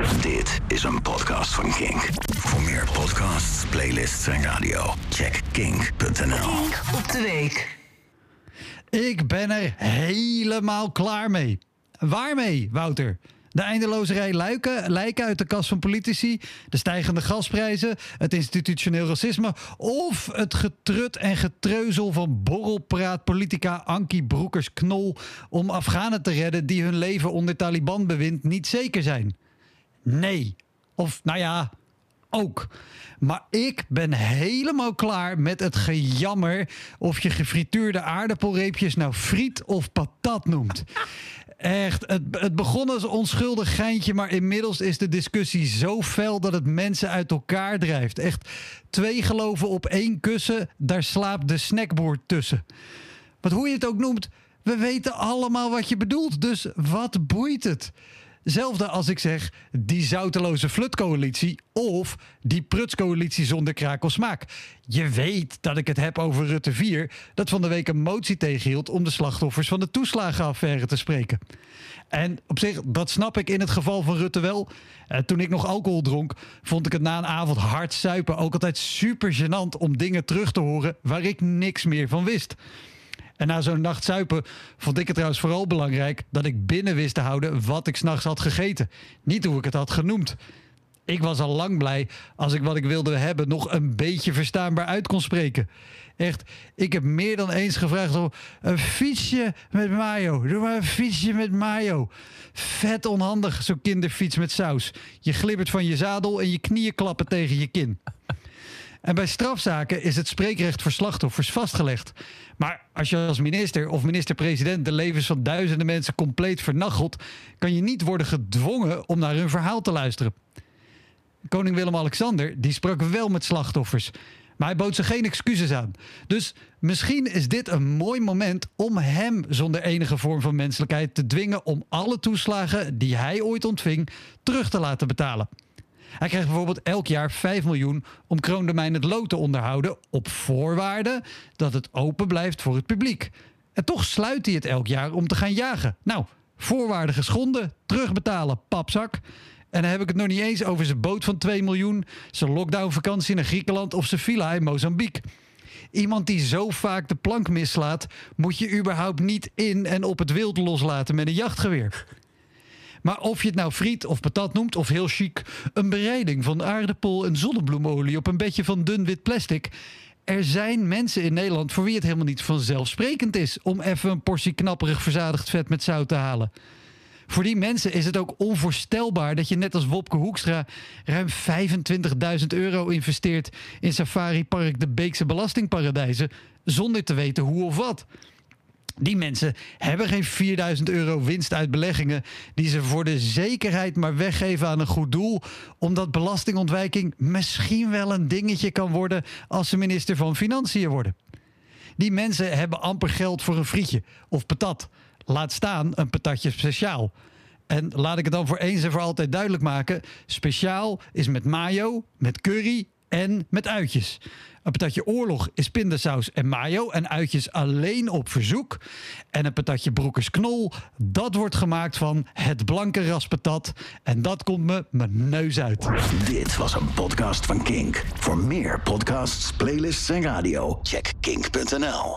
Dit is een podcast van Kink. Voor meer podcasts, playlists en radio, check kink.nl. op de week. Ik ben er helemaal klaar mee. Waarmee, Wouter? De eindeloze rij luiken, lijken uit de kast van politici, de stijgende gasprijzen, het institutioneel racisme of het getrut en getreuzel van borrelpraat politica Ankie Broekers-Knol om Afghanen te redden die hun leven onder Taliban-bewind niet zeker zijn? Nee. Of nou ja, ook. Maar ik ben helemaal klaar met het gejammer of je gefrituurde aardappelreepjes nou friet of patat noemt. Echt, het, het begon als onschuldig geintje, maar inmiddels is de discussie zo fel dat het mensen uit elkaar drijft. Echt, twee geloven op één kussen, daar slaapt de snackboer tussen. Want hoe je het ook noemt, we weten allemaal wat je bedoelt, dus wat boeit het? Zelfde als ik zeg die zouteloze flutcoalitie of die prutscoalitie zonder krakelsmaak. Je weet dat ik het heb over Rutte 4, dat van de week een motie tegenhield om de slachtoffers van de toeslagenaffaire te spreken. En op zich, dat snap ik in het geval van Rutte wel. Eh, toen ik nog alcohol dronk, vond ik het na een avond hard suipen ook altijd super gênant om dingen terug te horen waar ik niks meer van wist. En na zo'n nacht zuipen vond ik het trouwens vooral belangrijk dat ik binnen wist te houden wat ik s'nachts had gegeten. Niet hoe ik het had genoemd. Ik was al lang blij als ik wat ik wilde hebben nog een beetje verstaanbaar uit kon spreken. Echt, ik heb meer dan eens gevraagd om een fietsje met mayo. Doe maar een fietsje met mayo. Vet onhandig, zo'n kinderfiets met saus. Je glibbert van je zadel en je knieën klappen tegen je kin. En bij strafzaken is het spreekrecht voor slachtoffers vastgelegd. Maar als je als minister of minister-president de levens van duizenden mensen compleet vernachelt, kan je niet worden gedwongen om naar hun verhaal te luisteren. Koning Willem-Alexander die sprak wel met slachtoffers, maar hij bood ze geen excuses aan. Dus misschien is dit een mooi moment om hem zonder enige vorm van menselijkheid te dwingen om alle toeslagen die hij ooit ontving terug te laten betalen. Hij krijgt bijvoorbeeld elk jaar 5 miljoen om Kroondomein het lood te onderhouden... op voorwaarde dat het open blijft voor het publiek. En toch sluit hij het elk jaar om te gaan jagen. Nou, voorwaarden geschonden, terugbetalen, papzak... En dan heb ik het nog niet eens over zijn boot van 2 miljoen, zijn lockdownvakantie naar Griekenland of zijn villa in Mozambique. Iemand die zo vaak de plank mislaat, moet je überhaupt niet in en op het wild loslaten met een jachtgeweer. Maar of je het nou friet of patat noemt, of heel chic, een bereiding van aardappel en zonnebloemolie op een bedje van dun wit plastic. Er zijn mensen in Nederland voor wie het helemaal niet vanzelfsprekend is om even een portie knapperig verzadigd vet met zout te halen. Voor die mensen is het ook onvoorstelbaar dat je net als Wopke Hoekstra ruim 25.000 euro investeert in Safari Park de Beekse Belastingparadijzen zonder te weten hoe of wat. Die mensen hebben geen 4000 euro winst uit beleggingen die ze voor de zekerheid maar weggeven aan een goed doel, omdat belastingontwijking misschien wel een dingetje kan worden als ze minister van Financiën worden. Die mensen hebben amper geld voor een frietje of patat. Laat staan een patatje speciaal. En laat ik het dan voor eens en voor altijd duidelijk maken: speciaal is met mayo, met curry en met uitjes. Een patatje oorlog is pindasaus en mayo en uitjes alleen op verzoek. En een patatje broekers knol, dat wordt gemaakt van het blanke raspatat. En dat komt me mijn neus uit. Dit was een podcast van Kink. Voor meer podcasts, playlists en radio, check kink.nl.